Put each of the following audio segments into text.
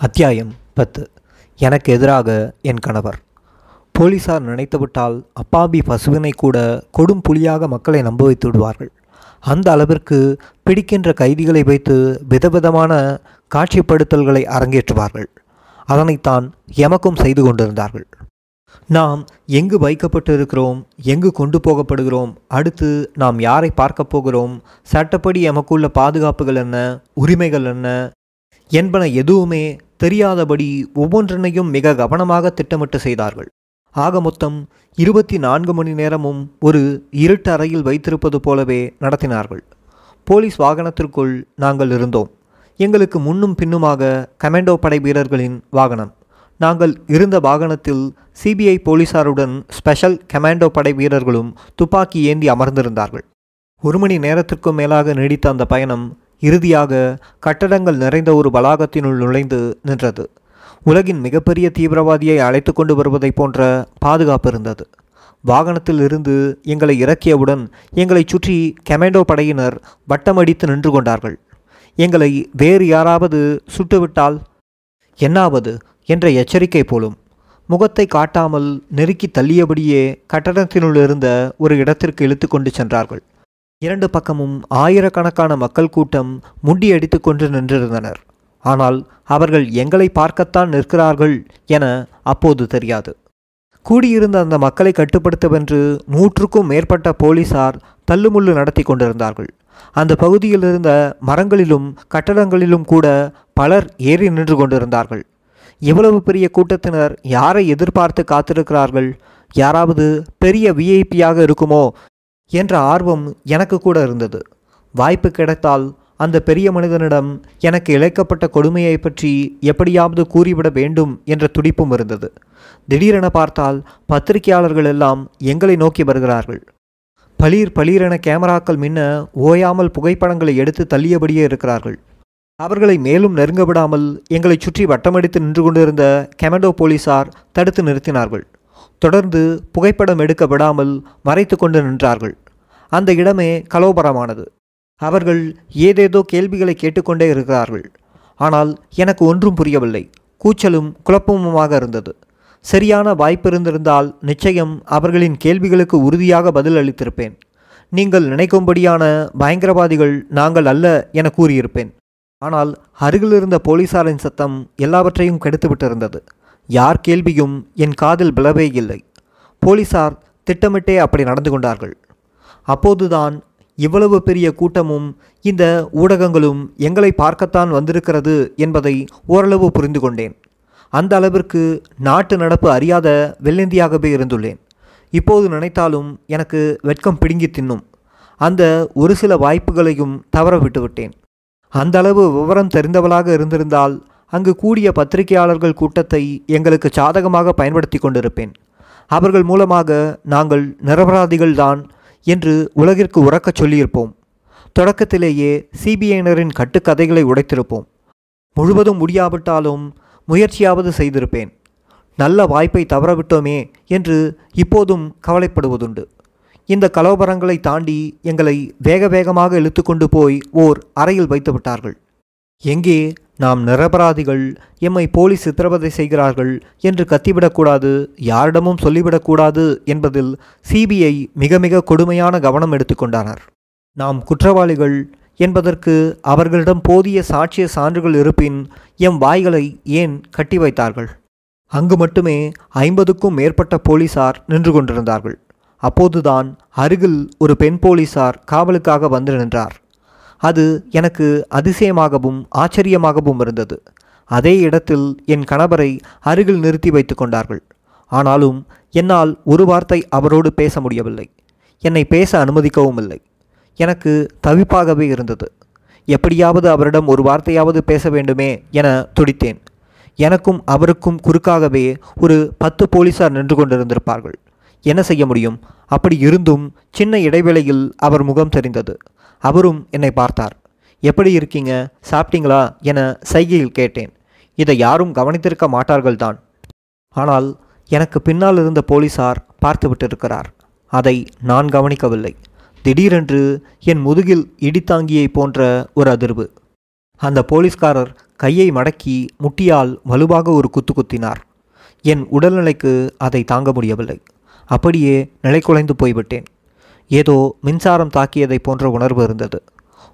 அத்தியாயம் பத்து. எனக்கு எதிராக என் கணவர். போலீசார் நினைத்துவிட்டால் அப்பாவி பசுவினை கூட கொடும் புலியாக மக்களை நம்ப வைத்து விடுவார்கள் அந்த அளவிற்கு பிடிக்கின்ற கைதிகளை வைத்து விதவிதமான காட்சிப்படுத்தல்களை அரங்கேற்றுவார்கள். அதனைத்தான் எமக்கும் செய்து கொண்டிருந்தார்கள். நாம் எங்கு வைக்கப்பட்டிருக்கிறோம் எங்கு கொண்டு போகப்படுகிறோம் அடுத்து நாம் யாரை பார்க்கப் போகிறோம் சட்டப்படி எமக்குள்ள பாதுகாப்புகள் என்ன உரிமைகள் என்ன என்பன எதுவுமே தெரியாதபடி ஒவ்வொன்றினையும் மிக கவனமாக திட்டமிட்டு செய்தார்கள். ஆக மொத்தம் இருபத்தி நான்கு மணி நேரமும் ஒரு இருட்டு அறையில் வைத்திருப்பது போலவே நடத்தினார்கள். போலீஸ் வாகனத்திற்குள் நாங்கள் இருந்தோம். எங்களுக்கு முன்னும் பின்னுமாக கமாண்டோ படை வீரர்களின் வாகனம். நாங்கள் இருந்த வாகனத்தில் சிபிஐ போலீசாருடன் ஸ்பெஷல் கமாண்டோ படை வீரர்களும் துப்பாக்கி ஏந்தி அமர்ந்திருந்தார்கள். ஒரு மணி நேரத்திற்கும் மேலாக நீடித்த அந்த பயணம் இறுதியாக கட்டடங்கள் நிறைந்த ஒரு வளாகத்தினுள் நுழைந்து நின்றது. உலகின் மிகப்பெரிய தீவிரவாதியை அழைத்து கொண்டு வருவதைப் போன்ற பாதுகாப்பு இருந்தது. வாகனத்தில் இருந்து எங்களை இறக்கியவுடன் எங்களை சுற்றி கமாண்டோ படையினர் வட்டமடித்து நின்று கொண்டார்கள். எங்களை வேறு யாராவது சுட்டுவிட்டால் என்னாவது என்ற எச்சரிக்கை போலும். முகத்தை காட்டாமல் நெருக்கி தள்ளியபடியே கட்டடத்தினுள் இருந்த ஒரு இடத்திற்கு இழுத்து கொண்டு சென்றார்கள். இரண்டு பக்கமும் ஆயிரக்கணக்கான மக்கள் கூட்டம் முண்டியடித்து கொண்டு நின்றிருந்தனர். ஆனால் அவர்கள் எங்களை பார்க்கத்தான் நிற்கிறார்கள் என அப்போது தெரியாது. கூடியிருந்த அந்த மக்களை கட்டுப்படுத்தவென்று நூற்றுக்கும் மேற்பட்ட போலீசார் தள்ளுமுள்ளு நடத்தி கொண்டிருந்தார்கள். அந்த பகுதியில் இருந்த மரங்களிலும் கட்டடங்களிலும் கூட பலர் ஏறி நின்று கொண்டிருந்தார்கள். இவ்வளவு பெரிய கூட்டத்தினர் யாரை எதிர்பார்த்து காத்திருக்கிறார்கள்? யாராவது பெரிய விஐபியாக இருக்குமோ? என்ற ஆர்வம் எனக்கு கூட இருந்தது. வாய்ப்பு கிடைத்தால் அந்த பெரிய மனிதனிடம் எனக்கு இழைக்கப்பட்ட கொடுமையை பற்றி எப்படியாவது கூறிவிட வேண்டும் என்ற துடிப்பும் இருந்தது. திடீரென பார்த்தால் பத்திரிகையாளர்கள் எல்லாம் எங்களை நோக்கி வருகிறார்கள். பளீர் பளீரென கேமராக்கள் மின்ன ஓயாமல் புகைப்படங்களை எடுத்து தள்ளியபடியே இருக்கிறார்கள். அவர்களை மேலும் நெருங்க விடாமல் எங்களை சுற்றி வட்டமடித்து நின்று கொண்டிருந்த கெமடோ போலீசார் தடுத்து நிறுத்தினார்கள். தொடர்ந்து புகைப்படம் எடுக்க விடாமல் மறைத்து கொண்டு நின்றார்கள். அந்த இடமே கலோபரமானது. அவர்கள் ஏதேதோ கேள்விகளை கேட்டுக்கொண்டே இருக்கிறார்கள். ஆனால் எனக்கு ஒன்றும் புரியவில்லை. கூச்சலும் குழப்பமுமாக இருந்தது. சரியான வாய்ப்பு இருந்திருந்தால் நிச்சயம் அவர்களின் கேள்விகளுக்கு உறுதியாக பதில் அளித்திருப்பேன். நீங்கள் நினைக்கும்படியான பயங்கரவாதிகள் நாங்கள் அல்ல என கூறியிருப்பேன். ஆனால் அருகில் இருந்த போலீசாரின் சத்தம் எல்லாவற்றையும் கெடுத்துவிட்டிருந்தது. யார் கேள்வியும் என் காதில் விழவே இல்லை. போலீசார் திட்டமிட்டே அப்படி நடந்து கொண்டார்கள். அப்போதுதான் இவ்வளவு பெரிய கூட்டமும் இந்த ஊடகங்களும் எங்களை பார்க்கத்தான் வந்திருக்கிறது என்பதை ஓரளவு புரிந்து கொண்டேன். அந்த அளவிற்கு நாட்டு நடப்பு அறியாத வெள்ளந்தியாகவே இருந்துள்ளேன். இப்போது நினைத்தாலும் எனக்கு வெட்கம் பிடுங்கி தின்னும். அந்த ஒரு சில வாய்ப்புகளையும் தவற விட்டுவிட்டேன். அந்த அளவு விவரம் தெரிந்தவளாக இருந்திருந்தால் அங்கு கூடிய பத்திரிகையாளர்கள் கூட்டத்தை எங்களுக்கு சாதகமாக பயன்படுத்தி கொண்டிருப்பேன். அவர்கள் மூலமாக நாங்கள் நிரபராதிகள்தான் என்று உலகிற்கு உறக்கச் சொல்லியிருப்போம். தொடக்கத்திலேயே சிபிஐனரின் கட்டுக்கதைகளை உடைத்திருப்போம். முழுவதும் முடியாவிட்டாலும் முயற்சியாவது செய்திருப்பேன். நல்ல வாய்ப்பை தவறவிட்டோமே என்று இப்போதும் கவலைப்படுவதுண்டு. இந்த கலோபரங்களை தாண்டி எங்களை வேக வேகமாக இழுத்து கொண்டு போய் ஓர் அறையில் வைத்து விட்டார்கள் எங்கே நாம் நிரபராதிகள் எம்மை போலீஸ் சித்திரவதை செய்கிறார்கள் என்று கத்திவிடக்கூடாது யாரிடமும் சொல்லிவிடக்கூடாது என்பதில் சிபிஐ மிக மிக கொடுமையான கவனம் எடுத்துக்கொண்டனர் நாம் குற்றவாளிகள் என்பதற்கு அவர்களிடம் போதிய சாட்சிய சான்றுகள் இருப்பின் எம் வாய்களை ஏன் கட்டி வைத்தார்கள்? அங்கு மட்டுமே ஐம்பதுக்கும் மேற்பட்ட போலீசார் நின்று கொண்டிருந்தார்கள். அப்போதுதான் அருகில் ஒரு பெண் போலீசார் காவலுக்காக வந்து நின்றார். அது எனக்கு அதிசயமாகவும் ஆச்சரியமாகவும் இருந்தது. அதே இடத்தில் என் கணவரை அருகில் நிறுத்தி வைத்து கொண்டார்கள். ஆனாலும் என்னால் ஒரு வார்த்தை அவரோடு பேச முடியவில்லை. என்னை பேச அனுமதிக்கவும் இல்லை. எனக்கு தவிப்பாகவே இருந்தது. எப்படியாவது அவரிடம் ஒரு வார்த்தையாவது பேச வேண்டுமே என துடித்தேன். எனக்கும் அவருக்கும் குறுக்காகவே ஒரு பத்து போலீசார் நின்று கொண்டிருந்திருப்பார்கள். என்ன செய்ய முடியும்? அப்படி இருந்தும் சின்ன இடைவேளையில் அவர் முகம் தெரிந்தது. அவரும் என்னை பார்த்தார். எப்படி இருக்கீங்க? சாப்பிட்டீங்களா? என சைகையில் கேட்டேன். இதை யாரும் கவனித்திருக்க மாட்டார்கள் தான் ஆனால் எனக்கு பின்னால் இருந்த போலீசார் பார்த்துவிட்டிருக்கிறார். அதை நான் கவனிக்கவில்லை. திடீரென்று என் முதுகில் இடித்தாங்கியை போன்ற ஒரு அதிர்வு. அந்த போலீஸ்காரர் கையை மடக்கி முட்டியால் வலுவாக ஒரு குத்து குத்தினார். என் உடல்நிலைக்கு அதை தாங்க முடியவில்லை. அப்படியே நிலைக்குலைந்து போய்விட்டேன். ஏதோ மின்சாரம் தாக்கியதை போன்ற உணர்வு இருந்தது.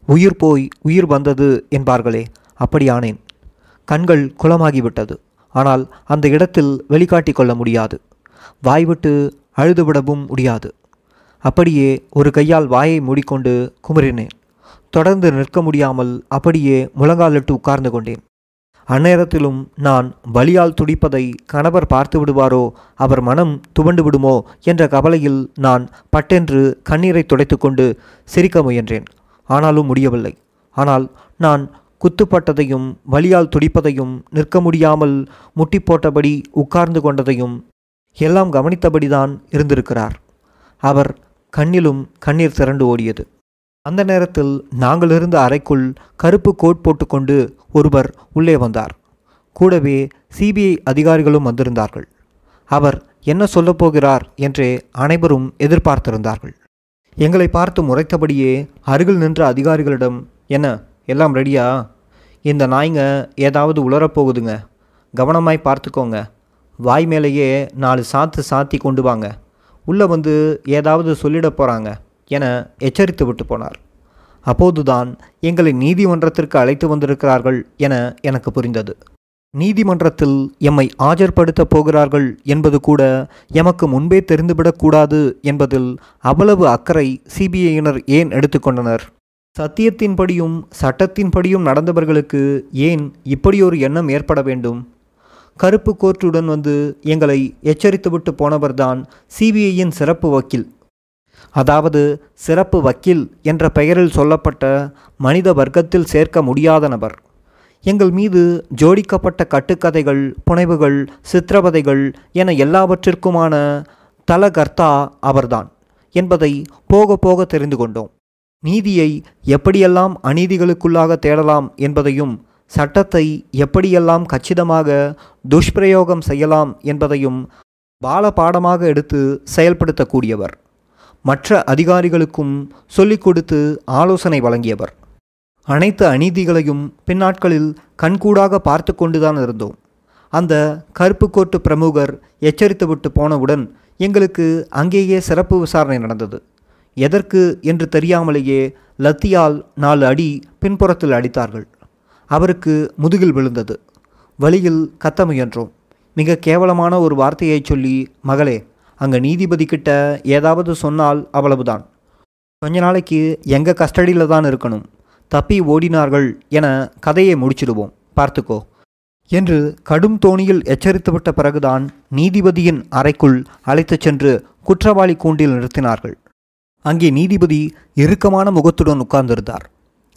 உயிர் போய் உயிர் வந்தது என்பார்களே அப்படியானேன் கண்கள் குளமாகிவிட்டது. ஆனால் அந்த இடத்தில் வெளிக்காட்டி கொள்ள முடியாது. வாய்விட்டு அழுதுவிடவும் முடியாது. அப்படியே ஒரு கையால் வாயை மூடிக்கொண்டு குமுறினேன். தொடர்ந்து நிற்க முடியாமல் அப்படியே முழங்காலிட்டு உட்கார்ந்து கொண்டேன். அந்நேரத்திலும் நான் வலியால் துடிப்பதை கணவர் பார்த்து விடுவாரோ? அவர் மனம் துவண்டு விடுமோ? என்ற கவலையில் நான் பட்டென்று கண்ணீரை துடைத்துக்கொண்டு சிரிக்க முயன்றேன். ஆனாலும் முடியவில்லை. ஆனால் நான் குத்துப்பட்டதையும் வலியால் துடிப்பதையும் நிற்க முடியாமல் முட்டி போட்டபடி உட்கார்ந்து கொண்டதையும் எல்லாம் கவனித்தபடிதான் இருந்திருக்கிறார். அவர் கண்ணிலும் கண்ணீர் திரண்டு ஓடியது. அந்த நேரத்தில் நாங்கள் இருந்த அறைக்குள் கருப்பு கோட் போட்டுக்கொண்டு ஒருவர் உள்ளே வந்தார். கூடவே சிபிஐ அதிகாரிகளும் வந்திருந்தார்கள். அவர் என்ன சொல்லப் போகிறார் என்றே அனைவரும் எதிர்பார்த்திருந்தார்கள். எங்களை பார்த்து முறைத்தபடியே அருகில் நின்ற அதிகாரிகளிடம் என்ன எல்லாம் ரெடியா இந்த நாய்ங்க ஏதாவது உளரப்போகுதுங்க கவனமாய் பார்த்துக்கோங்க. வாய் மேலேயே நாலு சாத்து சாத்தி கொண்டு வாங்க. உள்ளே வந்து ஏதாவது சொல்லிட போகிறாங்க என எச்சரித்து விட்டு போனார். அப்போதுதான் எங்களை நீதிமன்றத்திற்கு அழைத்து வந்திருக்கிறார்கள் என எனக்கு புரிந்தது. நீதிமன்றத்தில் எம்மை ஆஜர்படுத்தப் போகிறார்கள் என்பது கூட எமக்கு முன்பே தெரிந்துவிடக்கூடாது என்பதில் அவ்வளவு அக்கறை சிபிஐயினர் ஏன் எடுத்துக்கொண்டனர் சத்தியத்தின்படியும் சட்டத்தின்படியும் நடந்தவர்களுக்கு ஏன் இப்படியொரு எண்ணம் ஏற்பட வேண்டும்? கருப்பு கோர்ட்டுடன் வந்து எங்களை எச்சரித்துவிட்டு போனவர்தான் சிபிஐயின் சிறப்பு வக்கீல். அதாவது சிறப்பு வக்கீல் என்ற பெயரில் சொல்லப்பட்ட மனித வர்க்கத்தில் சேர்க்க முடியாத நபர். எங்கள் மீது ஜோடிக்கப்பட்ட கட்டுக்கதைகள் புனைவுகள் சித்திரவதைகள் என எல்லாவற்றிற்குமான தலகர்த்தா அவர்தான் என்பதை போக போக தெரிந்து கொண்டோம். நீதியை எப்படியெல்லாம் அநீதிகளுக்குள்ளாக தேடலாம் என்பதையும் சட்டத்தை எப்படியெல்லாம் கச்சிதமாக துஷ்பிரயோகம் செய்யலாம் என்பதையும் பாலபாடமாக எடுத்து செயல்படுத்தக்கூடியவர். மற்ற அதிகாரிகளுக்கும் சொல்லிக் கொடுத்து ஆலோசனை வழங்கியவர். அனைத்து அநீதிகளையும் பின்னாட்களில் கண்கூடாக பார்த்து கொண்டுதான் இருந்தோம். அந்த கருப்பு கோட்டு பிரமுகர் எச்சரித்துவிட்டு போனவுடன் எங்களுக்கு அங்கேயே சிறப்பு விசாரணை நடந்தது. எதற்கு என்று தெரியாமலேயே லத்தியால் நாலு அடி பின்புறத்தில் அடித்தார்கள். அவருக்கு முதுகில் விழுந்தது. வழியில் கத்த முயன்றோம். மிக கேவலமான ஒரு வார்த்தையை சொல்லி மகளே அங்கே நீதிபதி கிட்ட ஏதாவது சொன்னால் அவ்வளவுதான். கொஞ்ச நாளைக்கு எங்கள் கஸ்டடியில் தான் இருக்கணும். தப்பி ஓடினார்கள் என கதையை முடிச்சிடுவோம். பார்த்துக்கோ. என்று கடும் தோணியில் எச்சரித்துவிட்ட பிறகுதான் நீதிபதியின் அறைக்குள் அழைத்துச் சென்று குற்றவாளி கூண்டில் நிறுத்தினார்கள். அங்கே நீதிபதி இறுக்கமான முகத்துடன் உட்கார்ந்திருந்தார்.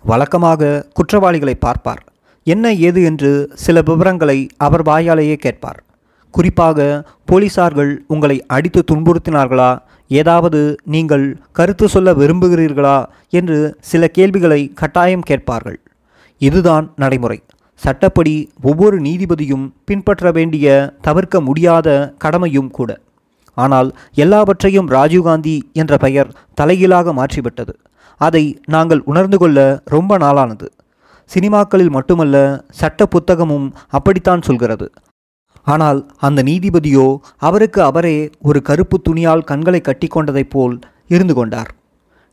வழக்கமாக குற்றவாளிகளை பார்ப்பார். என்ன ஏது என்று சில விவரங்களை அவர் வாயாலேயே கேட்பார். குறிப்பாக போலீசார்கள் உங்களை அடித்து துன்புறுத்தினார்களா? ஏதாவது நீங்கள் கருத்து சொல்ல விரும்புகிறீர்களா? என்று சில கேள்விகளை கட்டாயம் கேட்பார்கள். இதுதான் நடைமுறை. சட்டப்படி ஒவ்வொரு நீதிபதியும் பின்பற்ற வேண்டிய தவிர்க்க முடியாத கடமையும் கூட. ஆனால் எல்லாவற்றையும் ராஜீவ்காந்தி என்ற பெயர் தலைகீழாக மாற்றிவிட்டது. அதை நாங்கள் உணர்ந்து கொள்ள ரொம்ப நாளானது. சினிமாக்களில் மட்டுமல்ல சட்ட புத்தகமும் அப்படித்தான் சொல்கிறது. ஆனால் அந்த நீதிபதியோ அவருக்கு அவரே ஒரு கருப்பு துணியால் கண்களை கட்டிக்கொண்டதைப் போல் இருந்து கொண்டார்.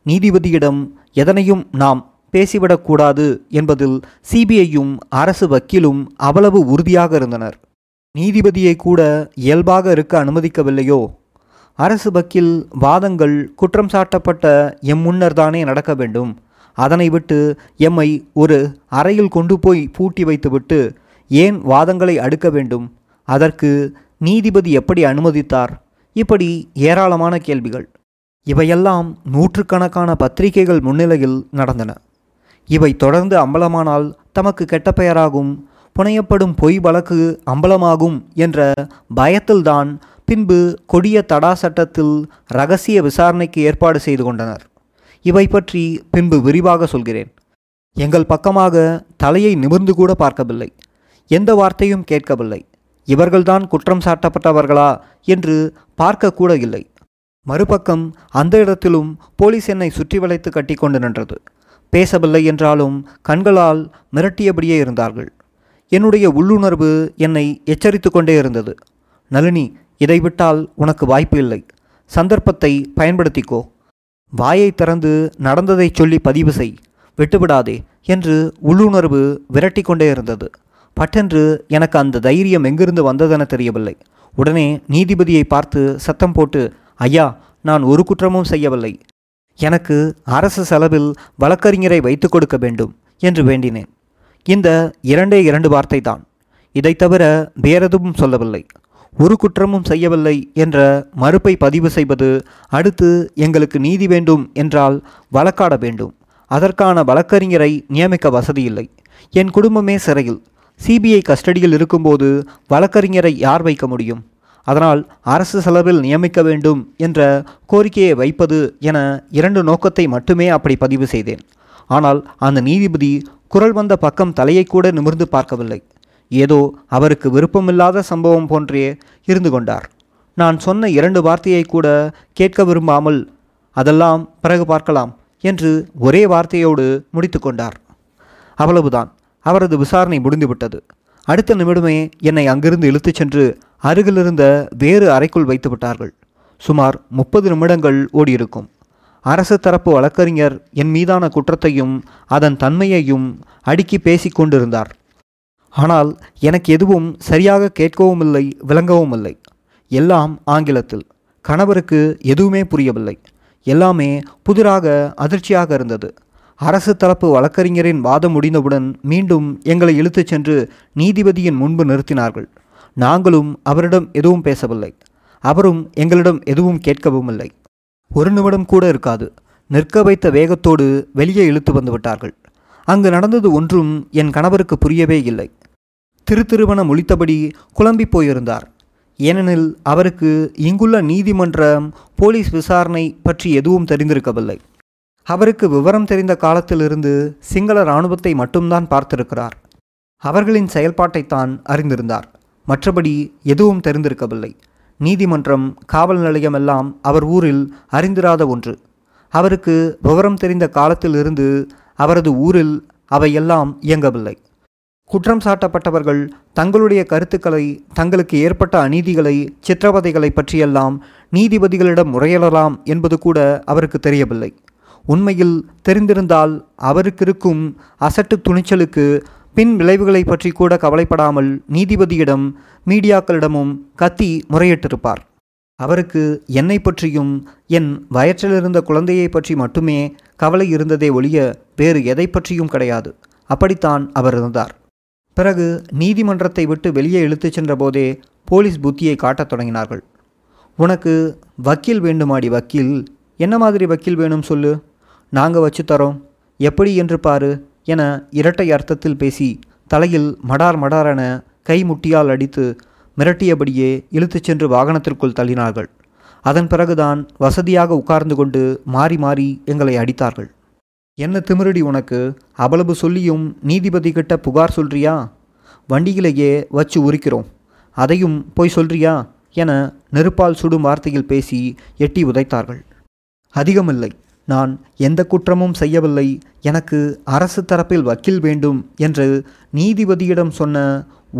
நீதிபதியிடம் எதனையும் நாம் பேசிவிடக்கூடாது என்பதில் சிபிஐயும் அரசு வக்கீலும் அவ்வளவு உறுதியாக இருந்தனர். நீதிபதியை கூட இயல்பாக இருக்க அனுமதிக்கவில்லையோ? அரசு வக்கீல் வாதங்கள் குற்றம் சாட்டப்பட்ட எம் முன்னர் தானே நடக்க வேண்டும். அதனை விட்டு எம்மை ஒரு அறையில் கொண்டு போய் பூட்டி வைத்துவிட்டு ஏன் வாதங்களை அடுக்க வேண்டும்? அதற்கு நீதிபதி எப்படி அனுமதித்தார்? இப்படி ஏராளமான கேள்விகள். இவையெல்லாம் நூற்றுக்கணக்கான பத்திரிகைகள் முன்னிலையில் நடந்தன. இவை தொடர்ந்து அம்பலமானால் தமக்கு கெட்ட பெயராகும் புனையப்படும் பொய் வழக்கு அம்பலமாகும் என்ற பயத்தில்தான் பின்பு கொடிய தடா சட்டத்தில் ரகசிய விசாரணைக்கு ஏற்பாடு செய்து கொண்டனர். இவை பற்றி பின்பு விரிவாக சொல்கிறேன். எங்கள் பக்கமாக தலையை நிமிர்ந்து கூட பார்க்கவில்லை. எந்த வார்த்தையும் கேட்கவில்லை. இவர்கள்தான் குற்றம் சாட்டப்பட்டவர்களா என்று பார்க்கக்கூட இல்லை மறுபக்கம் அந்த இடத்திலும் போலீஸ் என்னை சுற்றி வளைத்து கட்டி கொண்டு நின்றது. பேசவில்லை என்றாலும் கண்களால் மிரட்டியபடியே இருந்தார்கள். என்னுடைய உள்ளுணர்வு என்னை எச்சரித்து கொண்டே இருந்தது. நளினி இதை விட்டால் உனக்கு வாய்ப்பு இல்லை. சந்தர்ப்பத்தை பயன்படுத்திக்கோ. வாயை திறந்து நடந்ததை சொல்லி பதிவு செய். விட்டுவிடாதே என்று உள்ளுணர்வு விரட்டி கொண்டே இருந்தது. பட்டென்று எனக்கு அந்த தைரியம் எங்கிருந்து வந்ததென தெரியவில்லை. உடனே நீதிபதியை பார்த்து சத்தம் போட்டு ஐயா நான் ஒரு குற்றமும் செய்யவில்லை. எனக்கு அரசு செலவில் வழக்கறிஞரை வைத்து கொடுக்க வேண்டும் என்று வேண்டினேன். இந்த இரண்டே இரண்டு வார்த்தை தான். இதைத் தவிர வேறெதுவும் சொல்லவில்லை. ஒரு குற்றமும் செய்யவில்லை என்ற மறுப்பை பதிவு செய்வது அடுத்து எங்களுக்கு நீதி வேண்டும் என்றால் வழக்காட வேண்டும். அதற்கான வழக்கறிஞரை நியமிக்க வசதியில்லை. என் குடும்பமே சிறையில். சிபிஐ கஸ்டடியில் இருக்கும்போது வழக்கறிஞரை யார் வைக்க முடியும்? அதனால் அரசு செலவில் நியமிக்க வேண்டும் என்ற கோரிக்கையை வைப்பது என இரண்டு நோக்கத்தை மட்டுமே அப்படி பதிவு செய்தேன். ஆனால் அந்த நீதிபதி குரல் வந்த பக்கம் தலையை கூட நிமிர்ந்து பார்க்கவில்லை. ஏதோ அவருக்கு விருப்பமில்லாத சம்பவம் போன்றே இருந்து கொண்டார். நான் சொன்ன இரண்டு வார்த்தையை கூட கேட்க விரும்பாமல் அதெல்லாம் பிறகு பார்க்கலாம் என்று ஒரே வார்த்தையோடு முடித்து கொண்டார். அவ்வளவுதான். அவரது விசாரணை முடிந்துவிட்டது. அடுத்த நிமிடமே என்னை அங்கிருந்து இழுத்துச் சென்று அருகிலிருந்த வேறு அறைக்குள் வைத்து விட்டார்கள். சுமார் முப்பது நிமிடங்கள் ஓடியிருக்கும். அரசு தரப்பு வழக்கறிஞர் என் மீதான குற்றத்தையும் அதன் தன்மையையும் அடுக்கி பேசி கொண்டிருந்தார். ஆனால் எனக்கு எதுவும் சரியாக கேட்கவும் இல்லை விளங்கவும் இல்லை எல்லாம் ஆங்கிலத்தில். கணவருக்கு எதுவுமே புரியவில்லை. எல்லாமே புதிராக அதிர்ச்சியாக இருந்தது. அரசு தரப்பு வழக்கறிஞரின் வாதம் முடிந்தவுடன் மீண்டும் எங்களை இழுத்துச் சென்று நீதிபதியின் முன்பு நிறுத்தினார்கள். நாங்களும் அவரிடம் எதுவும் பேசவில்லை. அவரும் எங்களிடம் எதுவும் கேட்கவும் இல்லை. ஒரு நிமிடம் கூட இருக்காது. நிற்க வைத்த வேகத்தோடு வெளியே இழுத்து வந்துவிட்டார்கள் அங்கு நடந்தது ஒன்றும் என் கணவருக்கு புரியவே இல்லை. திருத்திருவன முழித்தபடி குழம்பி போயிருந்தார். ஏனெனில் அவருக்கு இங்குள்ள நீதிமன்றம் போலீஸ் விசாரணை பற்றி எதுவும் தெரிந்திருக்கவில்லை. அவருக்கு விவரம் தெரிந்த காலத்திலிருந்து சிங்கள இராணுவத்தை மட்டும்தான் பார்த்திருக்கிறார். அவர்களின் செயல்பாட்டைத்தான் அறிந்திருந்தார். மற்றபடி எதுவும் தெரிந்திருக்கவில்லை. நீதிமன்றம் காவல் நிலையமெல்லாம் அவர் ஊரில் அறிந்திராத ஒன்று. அவருக்கு விவரம் தெரிந்த காலத்திலிருந்து அவரது ஊரில் அவையெல்லாம் இயங்கவில்லை. குற்றம் சாட்டப்பட்டவர்கள் தங்களுடைய கருத்துக்களை தங்களுக்கு ஏற்பட்ட அநீதிகளை சித்திரவதைகளை பற்றியெல்லாம் நீதிபதிகளிடம் முறையிடலாம் என்பது கூட அவருக்கு தெரியவில்லை. உண்மையில் தெரிந்திருந்தால் அவருக்கிருக்கும் அசட்டு துணிச்சலுக்கு பின் விளைவுகளை பற்றி கூட கவலைப்படாமல் நீதிபதியிடம் மீடியாக்களிடமும் கத்தி முறையிட்டிருப்பார். அவருக்கு என்னை பற்றியும் என் வயற்றிலிருந்த குழந்தையை பற்றி மட்டுமே கவலை இருந்ததே ஒழிய வேறு எதை பற்றியும் கிடையாது. அப்படித்தான் அவர் இருந்தார். பிறகு நீதிமன்றத்தை விட்டு வெளியே இழுத்துச் சென்றபோதே போலீஸ் புத்தியை காட்டத் தொடங்கினார்கள். உனக்கு வக்கீல் வேண்டுமாடி வக்கீல்? என்ன மாதிரி வக்கீல் வேணும் சொல்லு? நாங்கள் வச்சு தரோம். எப்படி என்று பாரு என இரட்டை அர்த்தத்தில் பேசி தலையில் மடார் மடாரென கை முட்டியால் அடித்து மிரட்டியபடியே இழுத்துச் சென்று வாகனத்திற்குள் தள்ளினார்கள். அதன் பிறகுதான் வசதியாக உட்கார்ந்து கொண்டு மாறி மாறி எங்களை அடித்தார்கள். என்ன திமிரடி உனக்கு? அவ்வளவு சொல்லியும் நீதிபதி கிட்ட புகார் சொல்றியா? வண்டியிலேயே வச்சு உரிக்கிறோம். அதையும் போய் சொல்றியா? என நெருப்பால் சுடும் வார்த்தையில் பேசி எட்டி உதைத்தார்கள். அதிகமில்லை. நான் எந்த குற்றமும் செய்யவில்லை. எனக்கு அரசு தரப்பில் வக்கீல் வேண்டும் என்று நீதிபதியிடம் சொன்ன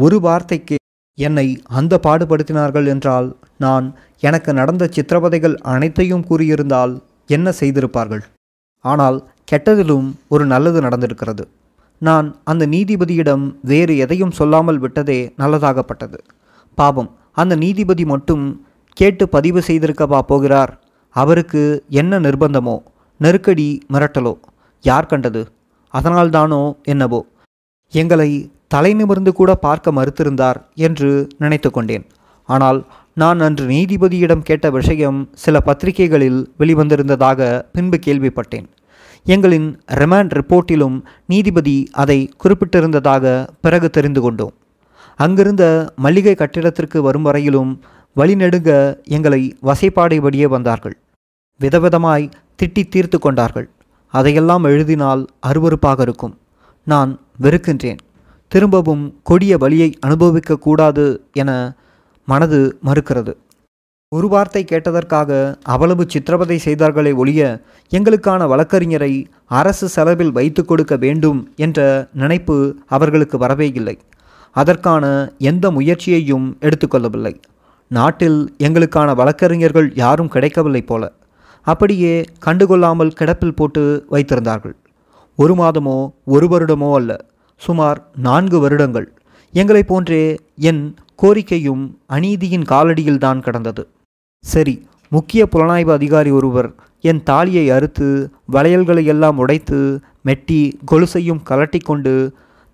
ஒரு வார்த்தைக்கு என்னை அந்த பாடுபடுத்தினார்கள் என்றால் நான் எனக்கு நடந்த சித்திரவதைகள் அனைத்தையும் கூறியிருந்தால் என்ன செய்திருப்பார்கள்? ஆனால் கெட்டதிலும் ஒரு நல்லது நடந்திருக்கிறது. நான் அந்த நீதிபதியிடம் வேறு எதையும் சொல்லாமல் விட்டதே நல்லதாகப்பட்டது. பாவம் அந்த நீதிபதி மட்டும் கேட்டு பதிவு செய்திருக்கவா போகிறார்? அவருக்கு என்ன நிர்பந்தமோ? நெருக்கடி மிரட்டலோ? யார் கண்டது? அதனால்தானோ என்னவோ? எங்களை தலை நிமிர்ந்து கூட பார்க்க மறுத்திருந்தார் என்று நினைத்து கொண்டேன். ஆனால் நான் அன்று நீதிபதியிடம் கேட்ட விஷயம் சில பத்திரிகைகளில் வெளிவந்திருந்ததாக பின்பு கேள்விப்பட்டேன். எங்களின் ரிமாண்ட் ரிப்போர்ட்டிலும் நீதிபதி அதை குறிப்பிட்டிருந்ததாக பிறகு தெரிந்து கொண்டோம். அங்கிருந்த மல்லிகை கட்டிடத்திற்கு வரும் வரையிலும் வழிநெடுங்க எங்களை வசைப்பாடைபடியே வந்தார்கள். விதவிதமாய் திட்டி தீர்த்து கொண்டார்கள். அதையெல்லாம் எழுதினால் அருவருப்பாக இருக்கும். நான் வெறுக்கின்றேன். திரும்பவும் கொடிய வழியை அனுபவிக்க கூடாது என மனது மறுக்கிறது. ஒரு வார்த்தை கேட்டதற்காக அவ்வளவு சித்திரவதை செய்தார்களே ஒழிய எங்களுக்கான வழக்கறிஞரை அரசு செலவில் வைத்து கொடுக்க வேண்டும் என்ற நினைப்பு அவர்களுக்கு வரவே இல்லை. அதற்கான எந்த முயற்சியையும் எடுத்துக்கொள்ளவில்லை நாட்டில் எங்களுக்கான வழக்கறிஞர்கள் யாரும் கிடைக்கவில்லை போல. அப்படியே கண்டுகொள்ளாமல் கிடப்பில் போட்டு வைத்திருந்தார்கள். ஒரு மாதமோ ஒரு வருடமோ அல்ல சுமார் நான்கு வருடங்கள். எங்களைப் போன்றே என் கோரிக்கையும் அநீதியின் காலடியில் தான் கடந்தது. சரி முக்கிய புலனாய்வு அதிகாரி ஒருவர் என் தாலியை அறுத்து வளையல்களை எல்லாம் உடைத்து மெட்டி கொலுசையும் கலட்டி கொண்டு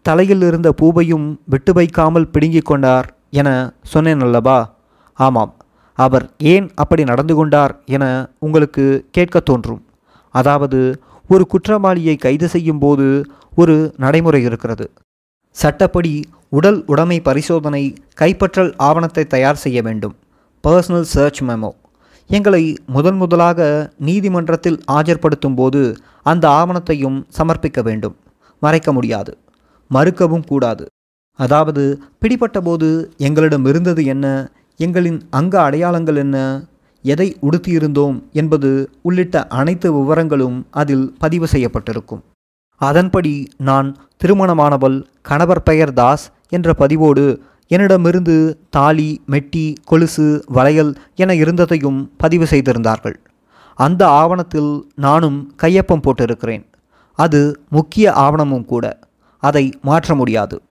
தலையில் இருந்த பூவையும் விட்டு வைக்காமல் பிடுங்கிக் கொண்டார் என சொன்னேன் அல்லவா? ஆமாம் அவர் ஏன் அப்படி நடந்து கொண்டார் என உங்களுக்கு கேட்கத் தோன்றும். அதாவது ஒரு குற்றவாளியை கைது செய்யும் போது ஒரு நடைமுறை இருக்கிறது. சட்டப்படி உடல் உடைமை பரிசோதனை கைப்பற்றல் ஆவணத்தை தயார் செய்ய வேண்டும். பர்சனல் சர்ச் மெமோ எங்களை முதன் முதலாக நீதிமன்றத்தில் ஆஜர்படுத்தும் போது அந்த ஆவணத்தையும் சமர்ப்பிக்க வேண்டும். மறைக்க முடியாது. மறுக்கவும் கூடாது. அதாவது பிடிபட்ட போது எங்களிடம் இருந்தது என்ன எங்களின் அங்க அடையாளங்கள் என்ன? எதை உடுத்தியிருந்தோம் என்பது உள்ளிட்ட அனைத்து விவரங்களும் அதில் பதிவு செய்யப்பட்டிருக்கும். அதன்படி நான் திருமணமானவள் கணவர் பெயர் தாஸ் என்ற பதிவோடு என்னிடமிருந்து தாலி மெட்டி கொலுசு வளையல் என இருந்ததையும் பதிவு செய்திருந்தார்கள். அந்த ஆவணத்தில் நானும் கையொப்பம் போட்டிருக்கிறேன். அது முக்கிய ஆவணமும் கூட. அதை மாற்ற முடியாது.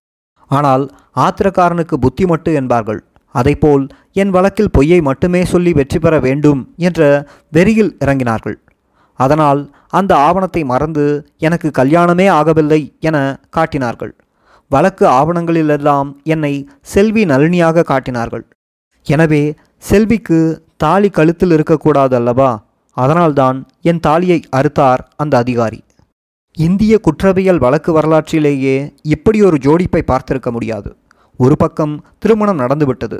ஆனால் ஆத்திரக்காரனுக்கு புத்தி மட்டு என்பார்கள். அதைப்போல் என் வழக்கில் பொய்யை மட்டுமே சொல்லி வெற்றி பெற வேண்டும் என்ற வெறியில் இறங்கினார்கள். அதனால் அந்த ஆவணத்தை மறந்து எனக்கு கல்யாணமே ஆகவில்லை என காட்டினார்கள். வழக்கு ஆவணங்களிலெல்லாம் என்னை செல்வி நளினியாக காட்டினார்கள். எனவே செல்விக்கு தாலி கழுத்தில் இருக்கக்கூடாது அல்லவா அதனால்தான் என் தாலியை அறுத்தார் அந்த அதிகாரி. இந்திய குற்றவியல் வழக்கு வரலாற்றிலேயே இப்படி ஒரு ஜோடிப்பை பார்த்திருக்க முடியாது. ஒரு பக்கம் திருமணம் நடந்துவிட்டது.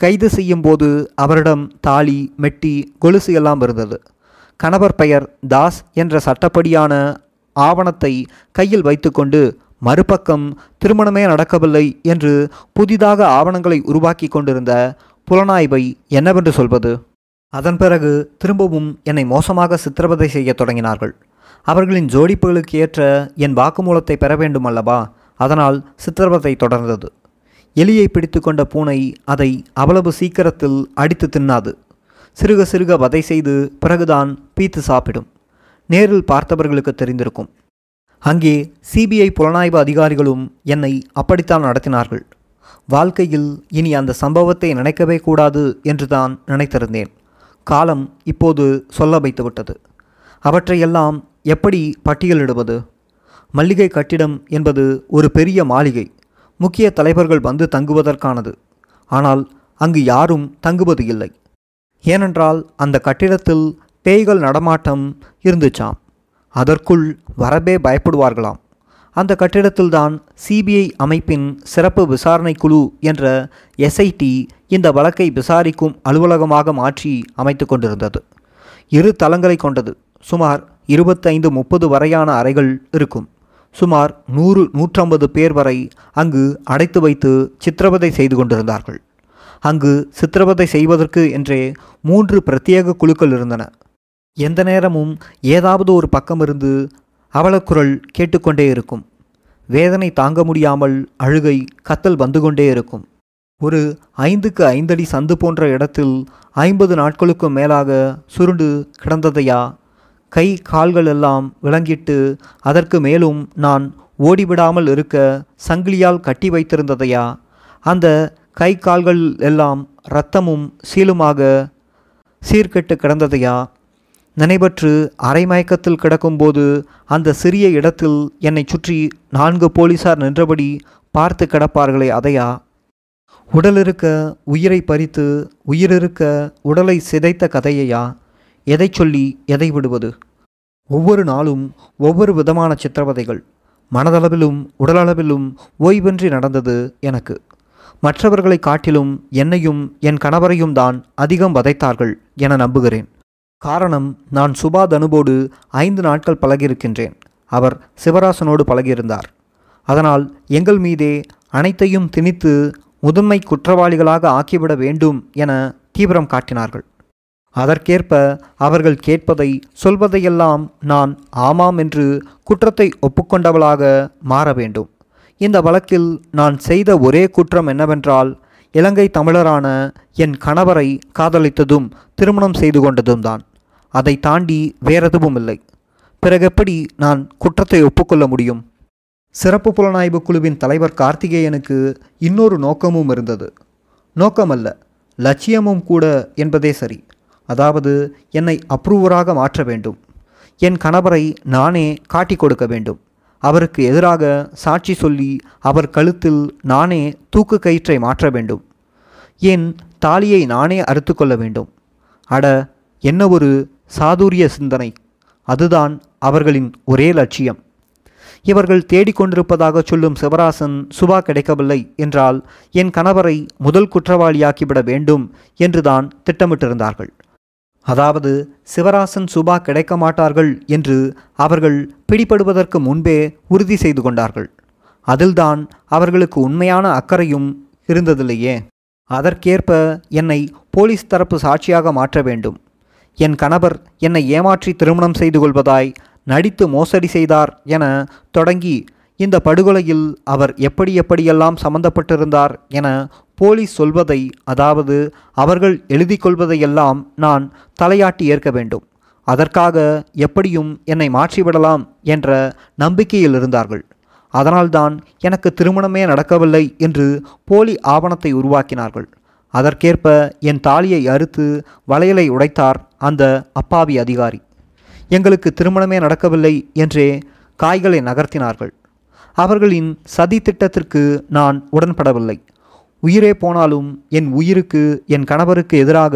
கைது செய்யும் போது அவரிடம் தாலி மெட்டி கொலுசு எல்லாம் இருந்தது. கணவர் பெயர் தாஸ் என்ற சட்டப்படியான ஆவணத்தை கையில் வைத்துக்கொண்டு மறுபக்கம் திருமணமே நடக்கவில்லை என்று புதிதாக ஆவணங்களை உருவாக்கி கொண்டிருந்த புலனாய்வை என்னவென்று சொல்வது? அதன் பிறகு திரும்பவும் என்னை மோசமாக சித்திரவதை செய்ய தொடங்கினார்கள். அவர்களின் ஜோடிப்புகளுக்கு ஏற்ற என் வாக்குமூலத்தை பெற வேண்டும் அல்லவா அதனால் சித்திரவதை தொடர்ந்தது. எலியை பிடித்து கொண்ட பூனை அதை அவ்வளவு சீக்கிரத்தில் அடித்து தின்னாது. சிறுக சிறுக வதை செய்து பிறகுதான் பீத்து சாப்பிடும். நேரில் பார்த்தவர்களுக்கு தெரிந்திருக்கும். அங்கே சிபிஐ புலனாய்வு அதிகாரிகளும் என்னை அப்படித்தான் நடத்தினார்கள். வாழ்க்கையில் இனி அந்த சம்பவத்தை நினைக்கவே கூடாது என்று தான் நினைத்திருந்தேன். காலம் இப்போது சொல்ல வைத்துவிட்டது அவற்றையெல்லாம் எப்படி பட்டியலிடுவது? மல்லிகை கட்டிடம் என்பது ஒரு பெரிய மாளிகை. முக்கிய தலைவர்கள் வந்து தங்குவதற்கானது. ஆனால் அங்கு யாரும் தங்குவது இல்லை. ஏனென்றால் அந்த கட்டிடத்தில் பேய்கள் நடமாட்டம் இருந்துச்சாம். அதற்குள் வரவே பயப்படுவார்களாம். அந்த கட்டிடத்தில்தான் சிபிஐ அமைப்பின் சிறப்பு விசாரணை குழு என்ற எஸ்ஐடி இந்த வழக்கை விசாரிக்கும் அலுவலகமாக மாற்றி அமைத்து கொண்டிருந்தது. இரு தளங்களை கொண்டது. சுமார் இருபத்தைந்து முப்பது வரையான அறைகள் இருக்கும். சுமார் நூறு நூற்றம்பது பேர் வரை அங்கு அடைத்து வைத்து சித்திரவதை செய்து கொண்டிருந்தார்கள். அங்கு சித்திரவதை செய்வதற்கு என்றே மூன்று பிரத்யேக குழுக்கள் இருந்தன. எந்த நேரமும் ஏதாவது ஒரு பக்கமிருந்து அவலக்குரல் கேட்டுக்கொண்டே இருக்கும். வேதனை தாங்க முடியாமல் அழுகை கத்தல் வந்து கொண்டே இருக்கும். ஒரு ஐந்துக்கு ஐந்தடி சந்து போன்ற இடத்தில் ஐம்பது நாட்களுக்கும் மேலாக சுருண்டு கிடந்ததையா கை கால்கள் எல்லாம் விளங்கிட்டு அதற்கு மேலும் நான் ஓடிவிடாமல் இருக்க சங்கிலியால் கட்டி வைத்திருந்ததையா? அந்த கை கால்கள் எல்லாம் இரத்தமும் சீலுமாக சீர்கெட்டு கிடந்ததையா? நினைவற்று அரைமயக்கத்தில் கிடக்கும்போது அந்த சிறிய இடத்தில் என்னை சுற்றி நான்கு போலீசார் நின்றபடி பார்த்து கிடப்பார்களே அதையா? உடலிருக்க உயிரை பறித்து உயிரிருக்க உடலை சிதைத்த கதையையா? எதை சொல்லி எதை விடுவது? ஒவ்வொரு நாளும் ஒவ்வொரு விதமான சித்திரவதைகள் மனதளவிலும் உடலளவிலும் ஓய்வின்றி நடந்தது எனக்கு. மற்றவர்களை காட்டிலும் என்னையும் என் கணவரையும் தான் அதிகம் வதைத்தார்கள் என நம்புகிறேன். காரணம் நான் சுபா தனுபோடு ஐந்து நாட்கள் பழகியிருக்கின்றேன். அவர் சிவராசனோடு பழகியிருந்தார். அதனால் எங்கள் மீதே அனைத்தையும் திணித்து முதன்மை குற்றவாளிகளாக ஆக்கிவிட வேண்டும் என தீவிரம் காட்டினார்கள். அதற்கேற்ப அவர்கள் கேட்பதை சொல்வதையெல்லாம் நான் ஆமாம் என்று குற்றத்தை ஒப்புக்கொண்டவளாக மாற வேண்டும். இந்த வழக்கில் நான் செய்த ஒரே குற்றம் என்னவென்றால் இலங்கை தமிழரான என் கணவரை காதலித்ததும் திருமணம் செய்து கொண்டதும் தான். அதை தாண்டி வேறெதுவும் இல்லை. பிறகு எப்படி நான் குற்றத்தை ஒப்புக்கொள்ள முடியும்? சிறப்பு புலனாய்வு குழுவின் தலைவர் கார்த்திகேயனுக்கு இன்னொரு நோக்கமும் இருந்தது. நோக்கமல்ல லட்சியமும் கூட என்பதே சரி. அதாவது என்னை அப்ரூவராக மாற்ற வேண்டும். என் கணவரை நானே காட்டி கொடுக்க வேண்டும். அவருக்கு எதிராக சாட்சி சொல்லி அவர் கழுத்தில் நானே தூக்கு கயிற்றை மாற்ற வேண்டும். என் தாலியை நானே அறுத்து கொள்ள வேண்டும். அட என்ன ஒரு சாதுரிய சிந்தனை. அதுதான் அவர்களின் ஒரே லட்சியம். இவர்கள் தேடிக்கொண்டிருப்பதாக சொல்லும் சிவராசன் சுபா கிடைக்கவில்லை என்றால் என் கணவரை முதல் குற்றவாளியாக்கிவிட வேண்டும் என்றுதான் திட்டமிட்டிருந்தார்கள். அதாவது சிவராசன் சுபா கிடைக்க மாட்டார்கள் என்று அவர்கள் பிடிபடுவதற்கு முன்பே உறுதி செய்து கொண்டார்கள். அதில்தான் அவர்களுக்கு உண்மையான அக்கறையும் இருந்ததில்லையே. அதற்கேற்ப என்னை போலீஸ் தரப்பு சாட்சியாக மாற்ற வேண்டும். என் கணவர் என்னை ஏமாற்றி திருமணம் செய்து கொள்வதாய் நடித்து மோசடி செய்தார் என தொடங்கி இந்த படுகொலையில் அவர் எப்படி எப்படியெல்லாம் சம்பந்தப்பட்டிருந்தார் என போலீஸ் சொல்வதை அதாவது அவர்கள் எழுதி கொள்வதையெல்லாம் நான் தலையாட்டி ஏற்க வேண்டும். அதற்காக எப்படியும் என்னை மாற்றிவிடலாம் என்ற நம்பிக்கையில் இருந்தார்கள். அதனால்தான் எனக்கு திருமணமே நடக்கவில்லை என்று போலி ஆவணத்தை உருவாக்கினார்கள். அதற்கேற்ப என் தாலியை அறுத்து வளையலை உடைத்தார் அந்த அப்பாவி அதிகாரி. எங்களுக்கு திருமணமே நடக்கவில்லை என்றே காய்களை நகர்த்தினார்கள். அவர்களின் சதி திட்டத்திற்கு நான் உடன்படவில்லை. உயிரே போனாலும் என் உயிருக்கு என் கணவருக்கு எதிராக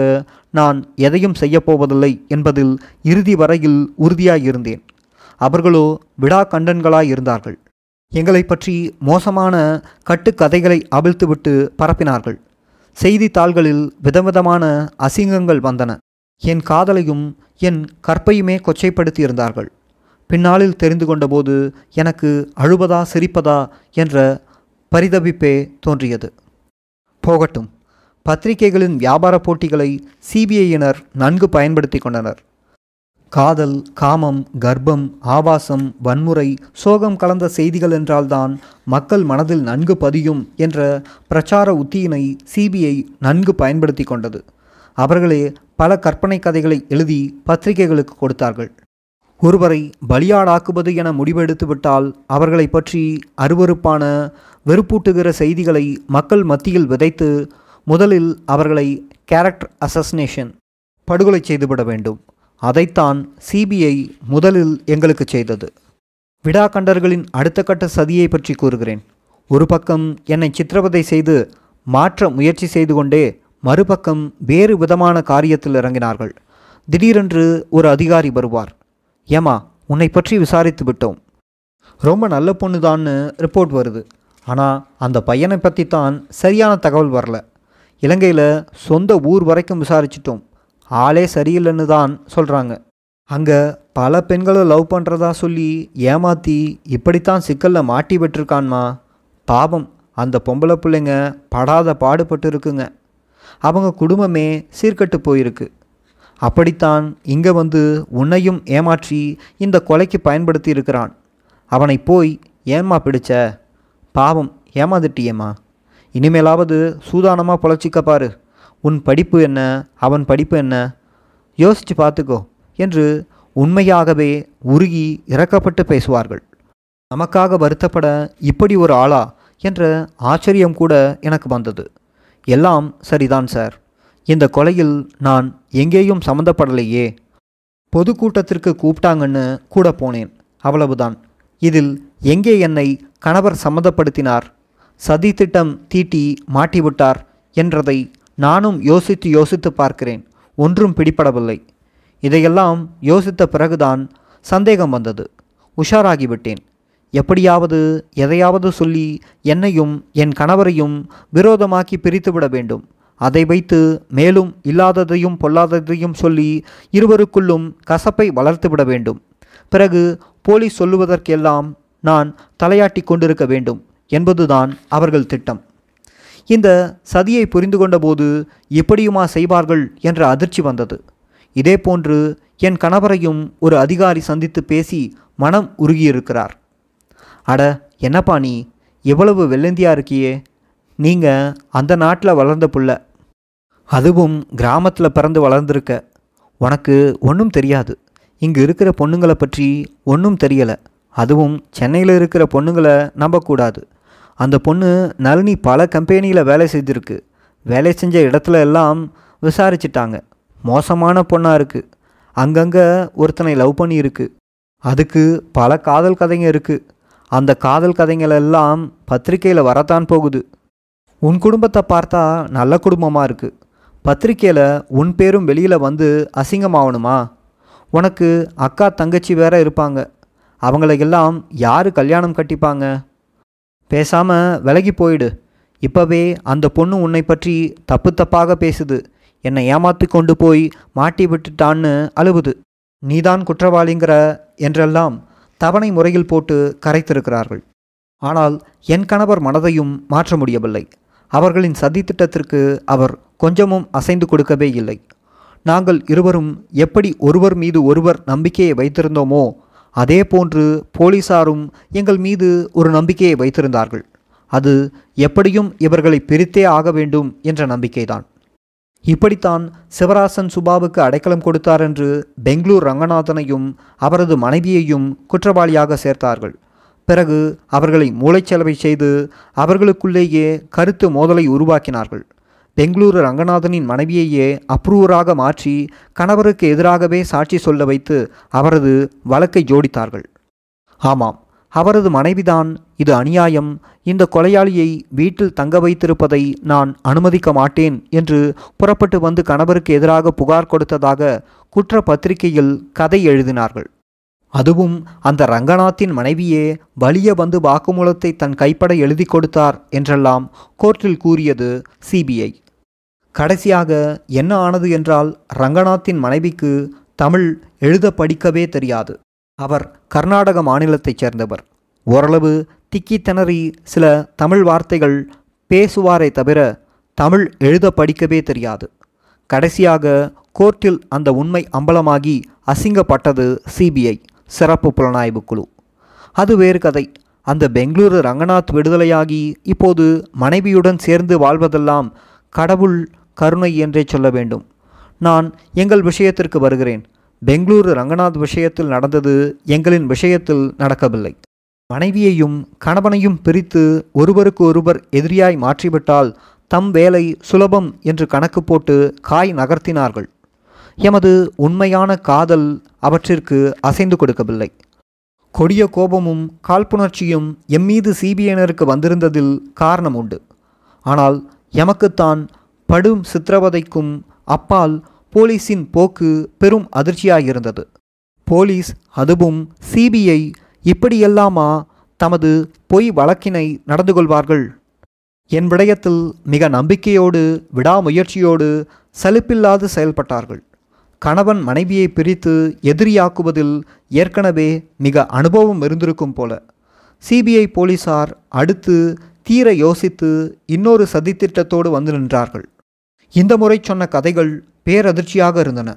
நான் எதையும் செய்யப்போவதில்லை என்பதில் இறுதி வரையில் உறுதியாயிருந்தேன். அவர்களோ விடா கண்டன்களாய் இருந்தார்கள். எங்களை பற்றி மோசமான கட்டுக்கதைகளை அவிழ்த்துவிட்டு பரப்பினார்கள். செய்தித்தாள்களில் விதவிதமான அசிங்கங்கள் வந்தன. என் காதலையும் என் கற்பையுமே கொச்சைப்படுத்தியிருந்தார்கள். பின்னாளில் தெரிந்து கொண்டபோது எனக்கு அழுவதா சிரிப்பதா என்ற பரிதபிப்பே தோன்றியது. போகட்டும். பத்திரிகைகளின் வியாபார போட்டிகளை சிபிஐயினர் நன்கு பயன்படுத்தி கொண்டனர். காதல் காமம் கர்ப்பம் ஆபாசம் வன்முறை சோகம் கலந்த செய்திகள் என்றால்தான் மக்கள் மனதில் நன்கு பதியும் என்ற பிரச்சார உத்தியினை சிபிஐ நன்கு பயன்படுத்தி கொண்டது. அவர்களே பல கற்பனை கதைகளை எழுதி பத்திரிகைகளுக்கு கொடுத்தார்கள். ஒருவரை பலியாடாக்குவது என முடிவெடுத்துவிட்டால் அவர்களை பற்றி அருவருப்பான வெறுப்பூட்டுகிற செய்திகளை மக்கள் மத்தியில் விதைத்து முதலில் அவர்களை கேரக்டர் அசஸ்னேஷன் படுகொலை செய்துவிட வேண்டும். அதைத்தான் சிபிஐ முதலில் எங்களுக்கு செய்தது. விடாக்கண்டர்களின் அடுத்த கட்ட சதியை பற்றி கூறுகிறேன். ஒரு பக்கம் என்னை சித்திரவதை செய்து மாற்ற முயற்சி செய்து கொண்டே மறுபக்கம் வேறு விதமான காரியத்தில் இறங்கினார்கள். திடீரென்று ஒரு அதிகாரி வருவார். ஏமா உன்னை பற்றி விசாரித்து விட்டோம். ரொம்ப நல்ல பொண்ணுதான்னு ரிப்போர்ட் வருது. ஆனால் அந்த பையனை பற்றி தான் சரியான தகவல் வரல. இலங்கையில் சொந்த ஊர் வரைக்கும் விசாரிச்சிட்டோம். ஆளே சரியில்லைன்னு தான் சொல்கிறாங்க அங்கே பல பெண்களை லவ் பண்ணுறதா சொல்லி ஏமாற்றி இப்படித்தான் சிக்கலில் மாட்டி விட்டுருக்கான்மா. பாவம் அந்த பொம்பளை பிள்ளைங்க படாத பாடுபட்டு இருக்குங்க. அவங்க குடும்பமே சீர்கட்டு போயிருக்கு. அப்படித்தான் இங்கே வந்து உன்னையும் ஏமாற்றி இந்த கொலைக்கு பயன்படுத்தி இருக்கிறான். அவனை போய் ஏம்மா பிடிச்ச? பாவம் ஏமாந்துட்டியேம்மா. இனிமேலாவது சூதானமாக பொழைச்சிக்க பாரு. உன் படிப்பு என்ன? அவன் படிப்பு என்ன? யோசித்து பார்த்துக்கோ என்று உண்மையாகவே உருகி இறக்கப்பட்டு பேசுவார்கள். நமக்காக வருத்தப்பட இப்படி ஒரு ஆளா? என்ற ஆச்சரியம் கூட எனக்கு வந்தது. எல்லாம் சரிதான் சார். இந்த கொலையில் நான் எங்கேயும் சம்மந்தப்படலையே. பொதுக்கூட்டத்திற்கு கூப்பிட்டாங்கன்னு கூட போனேன். அவ்வளவுதான். இதில் எங்கே என்னை கணவர் சம்மந்தப்படுத்தினார்? சதி திட்டம் தீட்டி மாட்டிவிட்டார் என்றதை நானும் யோசித்து யோசித்து பார்க்கிறேன். ஒன்றும் பிடிபடவில்லை. இதையெல்லாம் யோசித்த பிறகுதான் சந்தேகம் வந்தது. உஷாராகிவிட்டேன். எப்படியாவது எதையாவது சொல்லி என்னையும் என் கணவரையும் விரோதமாக்கி பிரித்துவிட வேண்டும். அதை வைத்து மேலும் இல்லாததையும் பொல்லாததையும் சொல்லி இருவருக்குள்ளும் கசப்பை வளர்த்துவிட வேண்டும். பிறகு போலீஸ் சொல்லுவதற்கெல்லாம் நான் தலையாட்டி கொண்டிருக்க வேண்டும் என்பதுதான் அவர்கள் திட்டம். இந்த சதியை புரிந்து கொண்டபோது எப்படியுமா செய்வார்கள் என்ற அதிர்ச்சி வந்தது. இதேபோன்று என் கணவரையும் ஒரு அதிகாரி சந்தித்து பேசி மனம் உருகியிருக்கிறார். அட என்னப்பா நீ? எவ்வளவு வெள்ளந்தியா இருக்கியே? நீங்கள் அந்த நாட்டில் வளர்ந்த புள்ள. அதுவும் கிராமத்தில் பிறந்து வளர்ந்துருக்க. உனக்கு ஒன்றும் தெரியாது. இங்கே இருக்கிற பொண்ணுங்களை பற்றி ஒன்றும் தெரியலை. அதுவும் சென்னையில் இருக்கிற பொண்ணுங்களை நம்பக்கூடாது. அந்த பொண்ணு நளினி பல கம்பெனியில் வேலை செய்திருக்கு. வேலை செஞ்ச இடத்துல எல்லாம் விசாரிச்சிட்டாங்க. மோசமான பொண்ணாக இருக்குது அங்கங்கே ஒருத்தனை லவ் பண்ணியிருக்கு. அதுக்கு பல காதல் கதைங்க இருக்குது அந்த காதல் கதைங்களெல்லாம் பத்திரிக்கையில் வரத்தான் போகுது. உன் குடும்பத்தை பார்த்தா நல்ல குடும்பமாக இருக்குது பத்திரிக்கையில் உன் பேரும் வெளியில் வந்து அசிங்கமாகணுமா உனக்கு அக்கா தங்கச்சி வேற இருப்பாங்க. அவங்களையெல்லாம் யார் கல்யாணம் கட்டிப்பாங்க? பேசாமல் விலகி போயிடு. இப்போவே அந்த பொண்ணு உன்னை பற்றி தப்பு தப்பாக பேசுது. என்னை ஏமாற்றி கொண்டு போய் மாட்டி விட்டுட்டான்னு அழுவுது. நீதான் குற்றவாளிங்கிற என்றெல்லாம் தவணை முறையில் போட்டு கரைத்திருக்கிறார்கள். ஆனால் என் கணவர் மனதையும் மாற்ற முடியவில்லை. அவர்களின் சதித்திட்டத்திற்கு அவர் கொஞ்சமும் அசைந்து கொடுக்கவே இல்லை. நாங்கள் இருவரும் எப்படி ஒருவர் மீது ஒருவர் நம்பிக்கையை வைத்திருந்தோமோ அதே போன்று போலீசாரும் எங்கள் மீது ஒரு நம்பிக்கையை வைத்திருந்தார்கள். அது எப்படியும் இவர்களை பிரித்தே ஆக வேண்டும் என்ற நம்பிக்கைதான். இப்படித்தான் சிவராசன் சுபாவுக்கு அடைக்கலம் கொடுத்தார் என்று பெங்களூர் ரங்கநாதனையும் அவரது மனைவியையும் குற்றவாளியாக சேர்த்தார்கள். பிறகு அவர்களை மூளைச்சலவை செய்து அவர்களுக்குள்ளேயே கருத்து மோதலை உருவாக்கினார்கள். பெங்களூரு ரங்கநாதனின் மனைவியையே அப்ரூவராக மாற்றி கணவருக்கு எதிராகவே சாட்சி சொல்ல வைத்து அவரது வழக்கை ஜோடித்தார்கள். ஆமாம் அவரது மனைவிதான் இது அநியாயம். இந்த கொலையாளியை வீட்டில் தங்க வைத்திருப்பதை நான் அனுமதிக்க மாட்டேன் என்று புறப்பட்டு வந்து கணவருக்கு எதிராக புகார் கொடுத்ததாக குற்றப்பத்திரிகையில் கதை எழுதினார்கள். அதுவும் அந்த ரங்கநாத்தின் மனைவியே வலிய வந்து வாக்குமூலத்தை தன் கைப்பட எழுதி கொடுத்தார் என்றெல்லாம் கோர்ட்டில் கூறியது சிபிஐ. கடைசியாக என்ன ஆனது என்றால் ரங்கநாத்தின் மனைவிக்கு தமிழ் எழுத படிக்கவே தெரியாது. அவர் கர்நாடக மாநிலத்தைச் சேர்ந்தவர். ஓரளவு திக்கி திணறி சில தமிழ் வார்த்தைகள் பேசுவாரே தவிர தமிழ் எழுத படிக்கவே தெரியாது. கடைசியாக கோர்ட்டில் அந்த உண்மை அம்பலமாகி அசிங்கப்பட்டது சிபிஐ. சிறப்பு புலனாய்வு குழு. அது வேறு கதை. அந்த பெங்களூரு ரங்கநாத் விடுதலையாகி இப்போது மனைவியுடன் சேர்ந்து வாழ்வதெல்லாம் கடவுள் கருணை என்றே சொல்ல வேண்டும். நான் எங்கள் விஷயத்திற்கு வருகிறேன். பெங்களூரு ரங்கநாத் விஷயத்தில் நடந்தது எங்களின் விஷயத்தில் நடக்கவில்லை. மனைவியையும் கணவனையும் பிரித்து ஒருவருக்கு ஒருவர் எதிரியாய் மாற்றிவிட்டால் தம் வேலை சுலபம் என்று கணக்கு போட்டு காய் நகர்த்தினார்கள். எமது உண்மையான காதல் அவற்றிற்கு அசைந்து கொடுக்கவில்லை. கொடிய கோபமும் காழ்ப்புணர்ச்சியும் எம்மீது சிபிஐனருக்கு வந்திருந்ததில் காரணம் உண்டு ஆனால் எமக்குத்தான் படும் சித்திரவதைக்கும் அப்பால் போலீஸின் போக்கு பெரும் அதிர்ச்சியாயிருந்தது. போலீஸ் அதுவும் சிபிஐ இப்படியெல்லாமா தமது பொய் வழக்கினை நடந்து கொள்வார்கள்? என் விடயத்தில் மிக நம்பிக்கையோடு விடாமுயற்சியோடு சலிப்பில்லாது செயல்பட்டார்கள். கணவன் மனைவியை பிரித்து எதிரியாக்குவதில் ஏற்கனவே மிக அனுபவம் இருந்திருக்கும் போல. சிபிஐ போலீசார் அடுத்து தீர யோசித்து இன்னொரு சதித்திட்டத்தோடு வந்து நின்றார்கள். இந்த முறை சொன்ன கதைகள் பேரதிர்ச்சியாக இருந்தன.